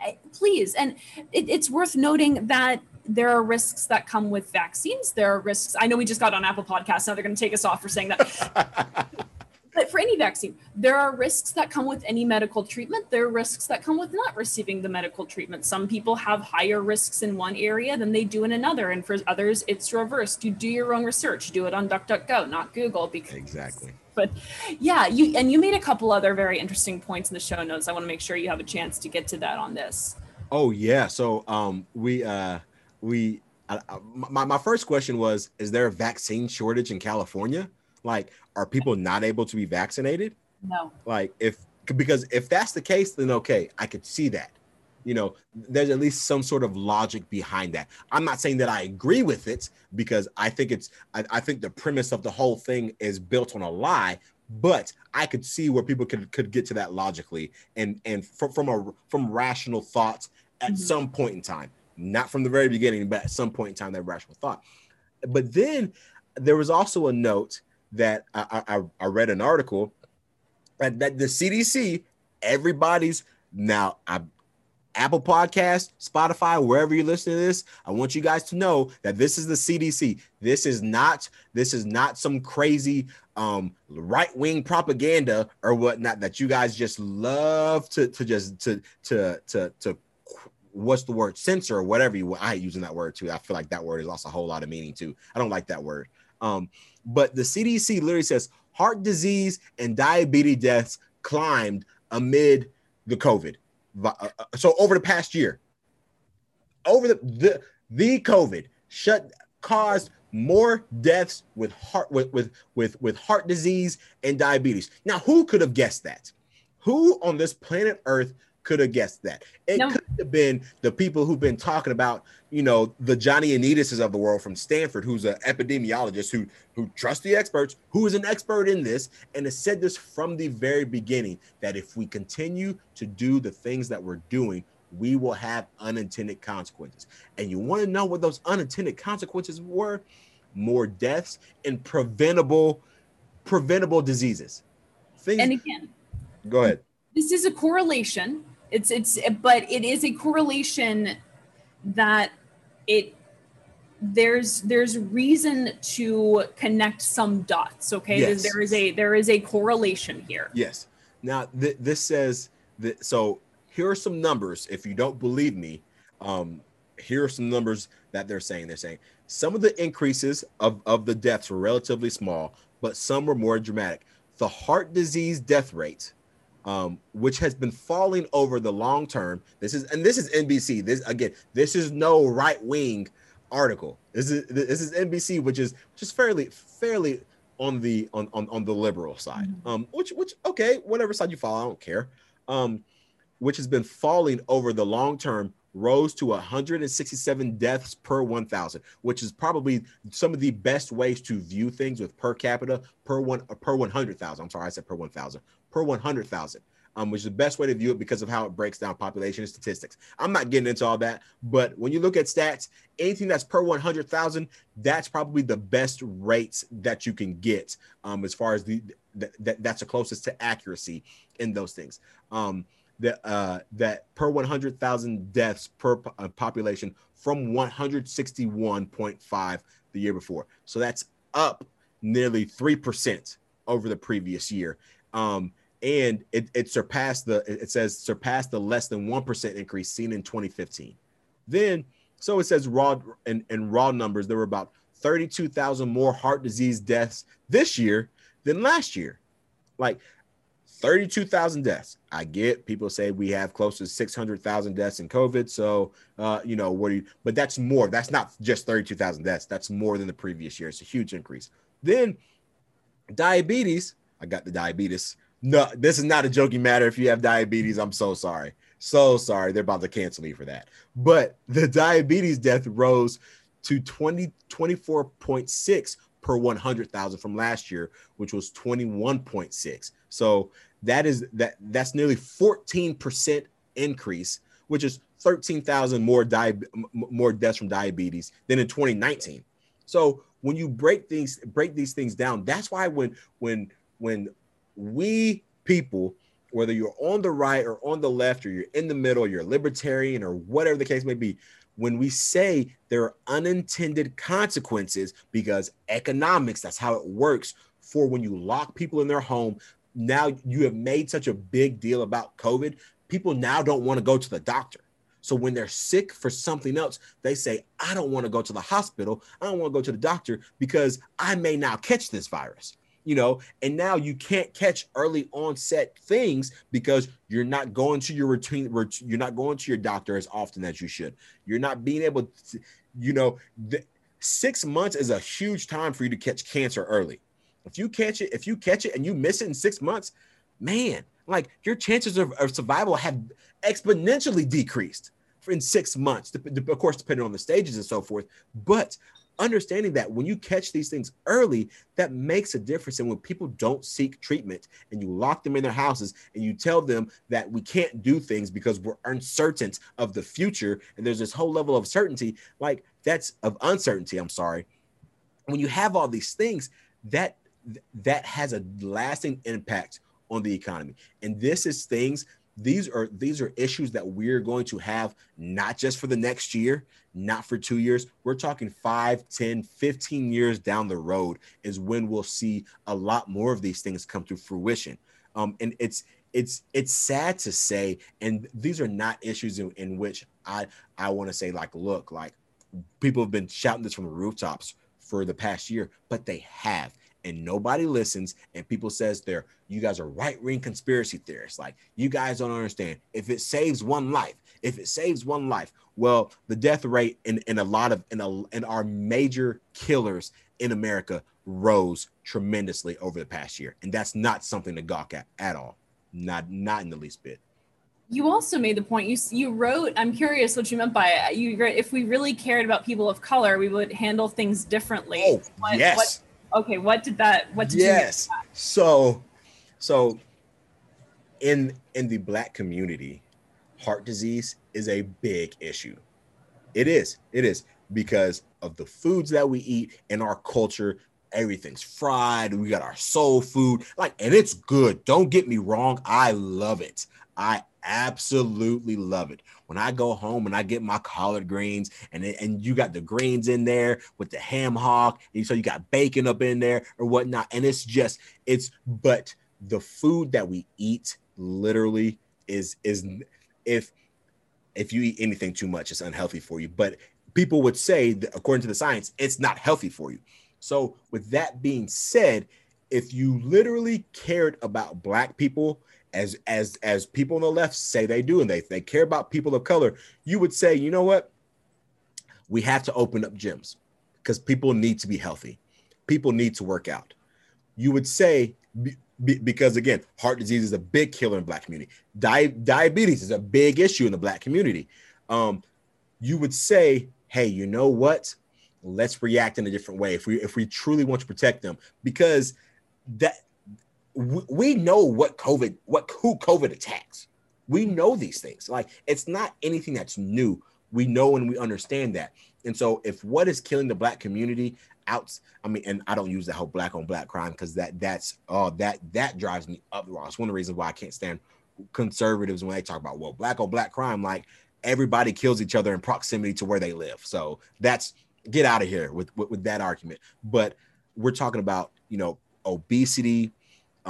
eh, please. And it, it's worth noting that there are risks that come with vaccines. There are risks. I know we just got on Apple Podcasts. Now they're going to take us off for saying that. but for any vaccine, there are risks that come with any medical treatment. There are risks that come with not receiving the medical treatment. Some people have higher risks in one area than they do in another. And for others, it's reversed. You do your own research, do it on DuckDuckGo, not Google. Because exactly but yeah you and you made a couple other very interesting points in the show notes i want to make sure you have a chance to get to that on this Oh yeah. So um we uh we uh, my, my first question was is there a vaccine shortage in California? Like are people not able to be vaccinated? No. Like if because if that's the case then okay, I could see that. You know, there's at least some sort of logic behind that. I'm not saying that I agree with it because I think it's I, I think the premise of the whole thing is built on a lie, but I could see where people could could get to that logically and and from from a from rational thoughts at mm-hmm. some point in time, not from the very beginning, but at some point in time, that rational thought. But then there was also a note that I, I, I read an article that, that the CDC, everybody's now I, Apple Podcast, Spotify, wherever you listen to this, I want you guys to know that this is the CDC. This is not this is not some crazy um, right wing propaganda or whatnot that you guys just love to to just to to to to what's the word censor or whatever you I hate using that word too. I feel like that word has lost a whole lot of meaning too. I don't like that word. Um, but the CDC literally says heart disease and diabetes deaths climbed amid the COVID. Uh, uh, so over the past year, over the the, the COVID shut caused more deaths with heart with, with with with heart disease and diabetes. Now, who could have guessed that? Who on this planet Earth could have guessed that. It no. Have been the people who've been talking about, you know, the John Ioannidises of the world from Stanford, who's an epidemiologist who who trusts the experts, who is an expert in this, and has said this from the very beginning that if we continue to do the things that we're doing, we will have unintended consequences. And you want to know what those unintended consequences were? More deaths and preventable preventable diseases. Things, and again, go ahead. This is a correlation it's it's but it is a correlation that it there's there's reason to connect some dots okay? Yes. there is a there is a correlation here. Yes. Now th- this says that so here are some numbers if you don't believe me um here are some numbers that they're saying. They're saying some of the increases of of the deaths were relatively small but some were more dramatic. The heart disease death rate um, which has been falling over the long term. This is and this is NBC. This again, this is no right wing article. This is this is NBC, which is just fairly fairly on the on on, on the liberal side. Mm-hmm. Um, which which okay, whatever side you follow, I don't care. Um, which has been falling over the long term rose to 167 deaths per 1000 which is probably some of the best ways to view things with per capita per one per 100000 i'm sorry i said per 1000 per 100,000. um, which is the best way to view it because of how it breaks down population and statistics. I'm not getting into all that, but when you look at stats, anything that's per 100,000, that's probably the best rates that you can get um, as far as the that, that's the closest to accuracy in those things. Um, that uh, that per 100,000 deaths per uh, population from 161.5 the year before. So that's up nearly 3% over the previous year. Um, and it, it surpassed the it says surpassed the less than 1% increase seen in 2015. Then so it says raw in, in raw numbers there were about 32,000 more heart disease deaths this year than last year. Like 32,000 deaths. I get people say we have close to 600,000 deaths in COVID. So, uh, you know, what do you, but that's more. That's not just 32,000 deaths. That's more than the previous year. It's a huge increase. Then diabetes. I got the diabetes. No, this is not a joking matter. If you have diabetes, I'm so sorry. So sorry. They're about to cancel me for that. But the diabetes death rose to 20, 24.6 per 100,000 from last year, which was 21.6. So that is that that's nearly 14% increase, which is 13,000 more di- more deaths from diabetes than in 2019. So when you break things break these things down, that's why when when when we people whether you're on the right or on the left or you're in the middle, you're libertarian or whatever the case may be, when we say there are unintended consequences because economics, that's how it works for when you lock people in their home. Now you have made such a big deal about COVID, people now don't want to go to the doctor. So when they're sick for something else, they say, I don't want to go to the hospital. I don't want to go to the doctor because I may now catch this virus you know, and now you can't catch early onset things because you're not going to your routine, you're not going to your doctor as often as you should. You're not being able to, you know, the, six months is a huge time for you to catch cancer early. If you catch it, if you catch it and you miss it in six months, man, like your chances of, of survival have exponentially decreased in six months, of course, depending on the stages and so forth. But understanding that when you catch these things early, that makes a difference. And when people don't seek treatment and you lock them in their houses and you tell them that we can't do things because we're uncertain of the future, and there's this whole level of certainty, like that's of uncertainty. I'm sorry. When you have all these things, that that has a lasting impact on the economy. And this is things these are these are issues that we're going to have not just for the next year not for two years. We're talking 5 10 15 years down the road is when we'll see a lot more of these things come to fruition. Um, and it's it's it's sad to say and these are not issues in, in which i i want to say like look like people have been shouting this from the rooftops for the past year but they have and nobody listens and people says they're you guys are right-wing conspiracy theorists. Like you guys don't understand. If it saves one life if it saves one life well the death rate in, in a lot of in, a, in our major killers in america rose tremendously over the past year and that's not something to gawk at at all. Not not in the least bit. You also made the point you you wrote i'm curious what you meant by it you if we really cared about people of color we would handle things differently. Oh, what, yes. what, okay what did that what did yes. so so in in the black community heart disease is a big issue. It is it is because of the foods that we eat in our culture. Everything's fried we got our soul food like and it's good. Don't get me wrong i love it i absolutely love it. When I go home and I get my collard greens and and you got the greens in there with the ham hock, and so you got bacon up in there or whatnot, and it's just it's but the food that we eat literally is is if if you eat anything too much, it's unhealthy for you. But people would say, according to the science, it's not healthy for you. So, with that being said, if you literally cared about black people as as as people on the left say they do and they, they care about people of color you would say you know what? We have to open up gyms because people need to be healthy. People need to work out. You would say because again heart disease is a big killer in black community. Di- diabetes is a big issue in the black community. Um, you would say hey you know what? Let's react in a different way if we if we truly want to protect them. Because that we, know what COVID, what who COVID attacks. We know these things. Like it's not anything that's new. We know and we understand that. And so if what is killing the black community out, I mean, and I don't use the whole black on black crime because that that's oh that that drives me up the wall. It's one of the reasons why I can't stand conservatives when they talk about well black on black crime. Like everybody kills each other in proximity to where they live. So that's get out of here with, with, with that argument. But we're talking about you know obesity,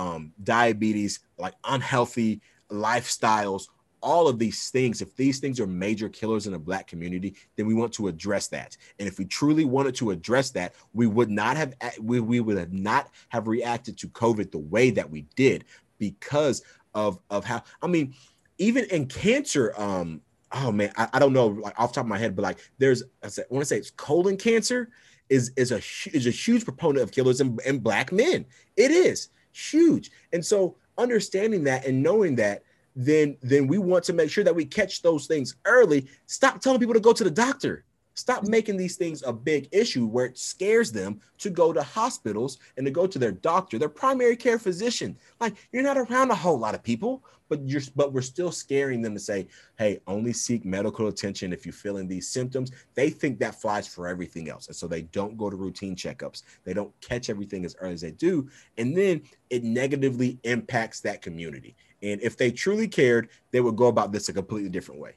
um, diabetes, like unhealthy lifestyles, all of these things, if these things are major killers in the black community, then we want to address that. And if we truly wanted to address that, we would not have we, we would have not have reacted to COVID the way that we did because of of how I mean, even in cancer, um, oh man, I, I don't know like off top of my head, but like there's I, said, I want to say it's colon cancer is is a is a huge proponent of killers in, in black men. It is huge. And so understanding that and knowing that, then then we want to make sure that we catch those things early. Stop telling people to go to the doctor. Stop making these things a big issue where it scares them to go to hospitals and to go to their doctor, their primary care physician. Like you're not around a whole lot of people, but you're but we're still scaring them to say, "Hey, only seek medical attention if you're feeling these symptoms." They think that flies for everything else, and so they don't go to routine checkups. They don't catch everything as early as they do, and then it negatively impacts that community. And if they truly cared, they would go about this a completely different way.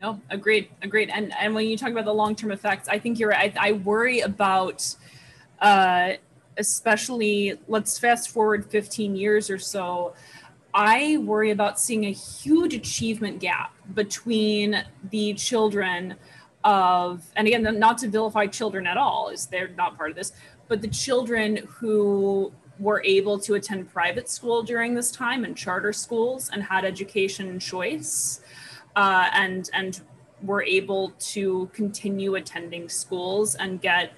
No, agreed, agreed. And and when you talk about the long term effects, I think you're right. I, I worry about, uh, especially let's fast forward 15 years or so. I worry about seeing a huge achievement gap between the children of, and again, not to vilify children at all, is they're not part of this, but the children who were able to attend private school during this time and charter schools and had education choice uh, and and were able to continue attending schools and get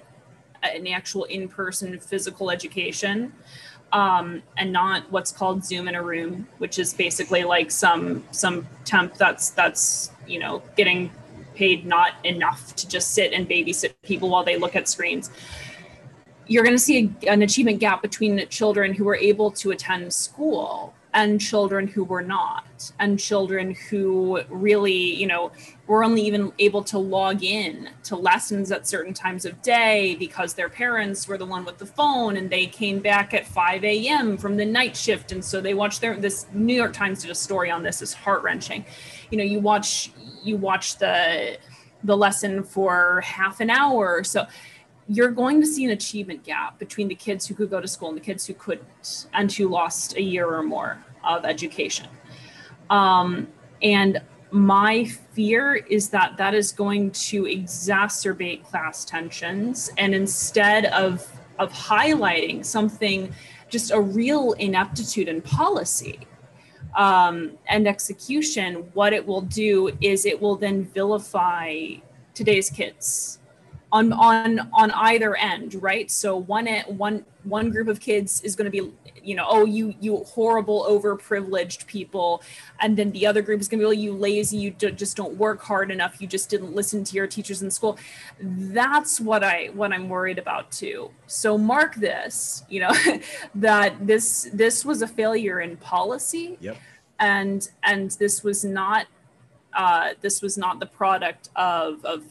an actual in-person physical education um, and not what's called zoom in a room which is basically like some some temp that's that's you know getting paid not enough to just sit and babysit people while they look at screens. You're going to see a, an achievement gap between children who were able to attend school and children who were not and children who really you know were only even able to log in to lessons at certain times of day because their parents were the one with the phone and they came back at 5 a.m from the night shift. And so they watched their this new york times did a story on this is heart-wrenching. You know you watch you watch the the lesson for half an hour so you're going to see an achievement gap between the kids who could go to school and the kids who couldn't and who lost a year or more of education. Um, and my fear is that that is going to exacerbate class tensions and instead of of highlighting something just a real ineptitude in policy um, and execution what it will do is it will then vilify today's kids on on on either end right? So one one one group of kids is going to be you know oh you you horrible overprivileged people. And then the other group is going to be oh you lazy you just don't work hard enough you just didn't listen to your teachers in school. That's what i what i'm worried about too. So mark this you know that this this was a failure in policy. Yep. and and this was not uh, this was not the product of of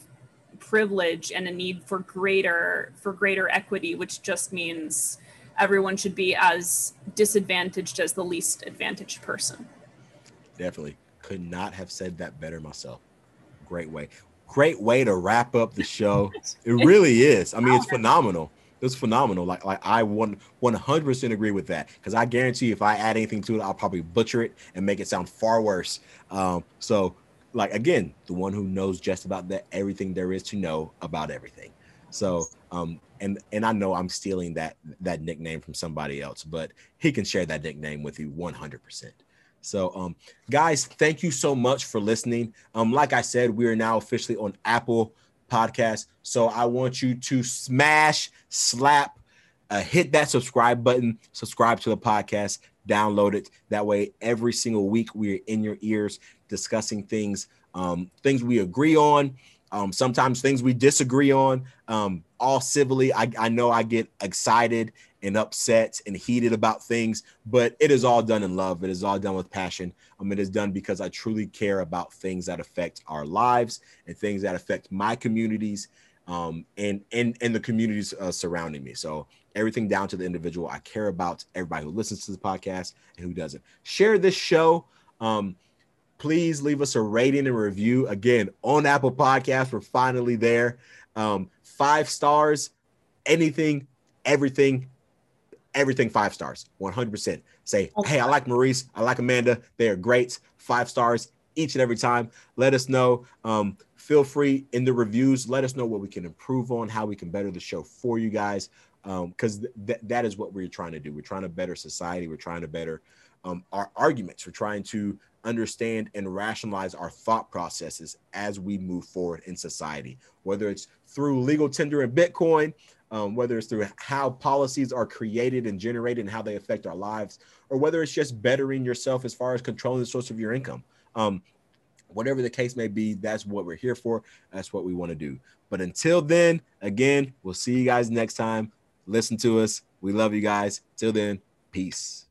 privilege and a need for greater for greater equity which just means everyone should be as disadvantaged as the least advantaged person. Definitely. Could not have said that better myself. Great way. Great way to wrap up the show. It really is. I mean it's phenomenal. It's phenomenal. Like like i 100% agree with that. Because i guarantee if i add anything to it i'll probably butcher it and make it sound far worse. Um, so like again, the one who knows just about that everything there is to know about everything. So um and and I know I'm stealing that that nickname from somebody else, but he can share that nickname with you 100%. So um guys, thank you so much for listening. Um like I said, we are now officially on Apple Podcast. So I want you to smash, slap, uh, hit that subscribe button, subscribe to the podcast, download it. That way, every single week we are in your ears discussing things, um, things we agree on, um, sometimes things we disagree on, um, all civilly. I, I know I get excited and upset and heated about things, but it is all done in love. It is all done with passion. Um, it is done because I truly care about things that affect our lives and things that affect my communities um, and and and the communities uh, surrounding me. So everything down to the individual. I care about everybody who listens to the podcast and who doesn't. Share this show. Um, please leave us a rating and review. Again, on Apple Podcasts, we're finally there. Um, five stars, anything, everything, everything five stars, 100%. Say, hey, I like Maurice, I like Amanda. They are great. Five stars each and every time. Let us know. Um, feel free in the reviews. Let us know what we can improve on, how we can better the show for you guys. Because um, th- that is what we're trying to do. We're trying to better society. We're trying to better um, our arguments. We're trying to understand and rationalize our thought processes as we move forward in society, whether it's through legal tender and Bitcoin, um, whether it's through how policies are created and generated and how they affect our lives, or whether it's just bettering yourself as far as controlling the source of your income. Um, whatever the case may be, that's what we're here for. That's what we want to do. But until then, again, we'll see you guys next time. Listen to us. We love you guys. Till then, peace.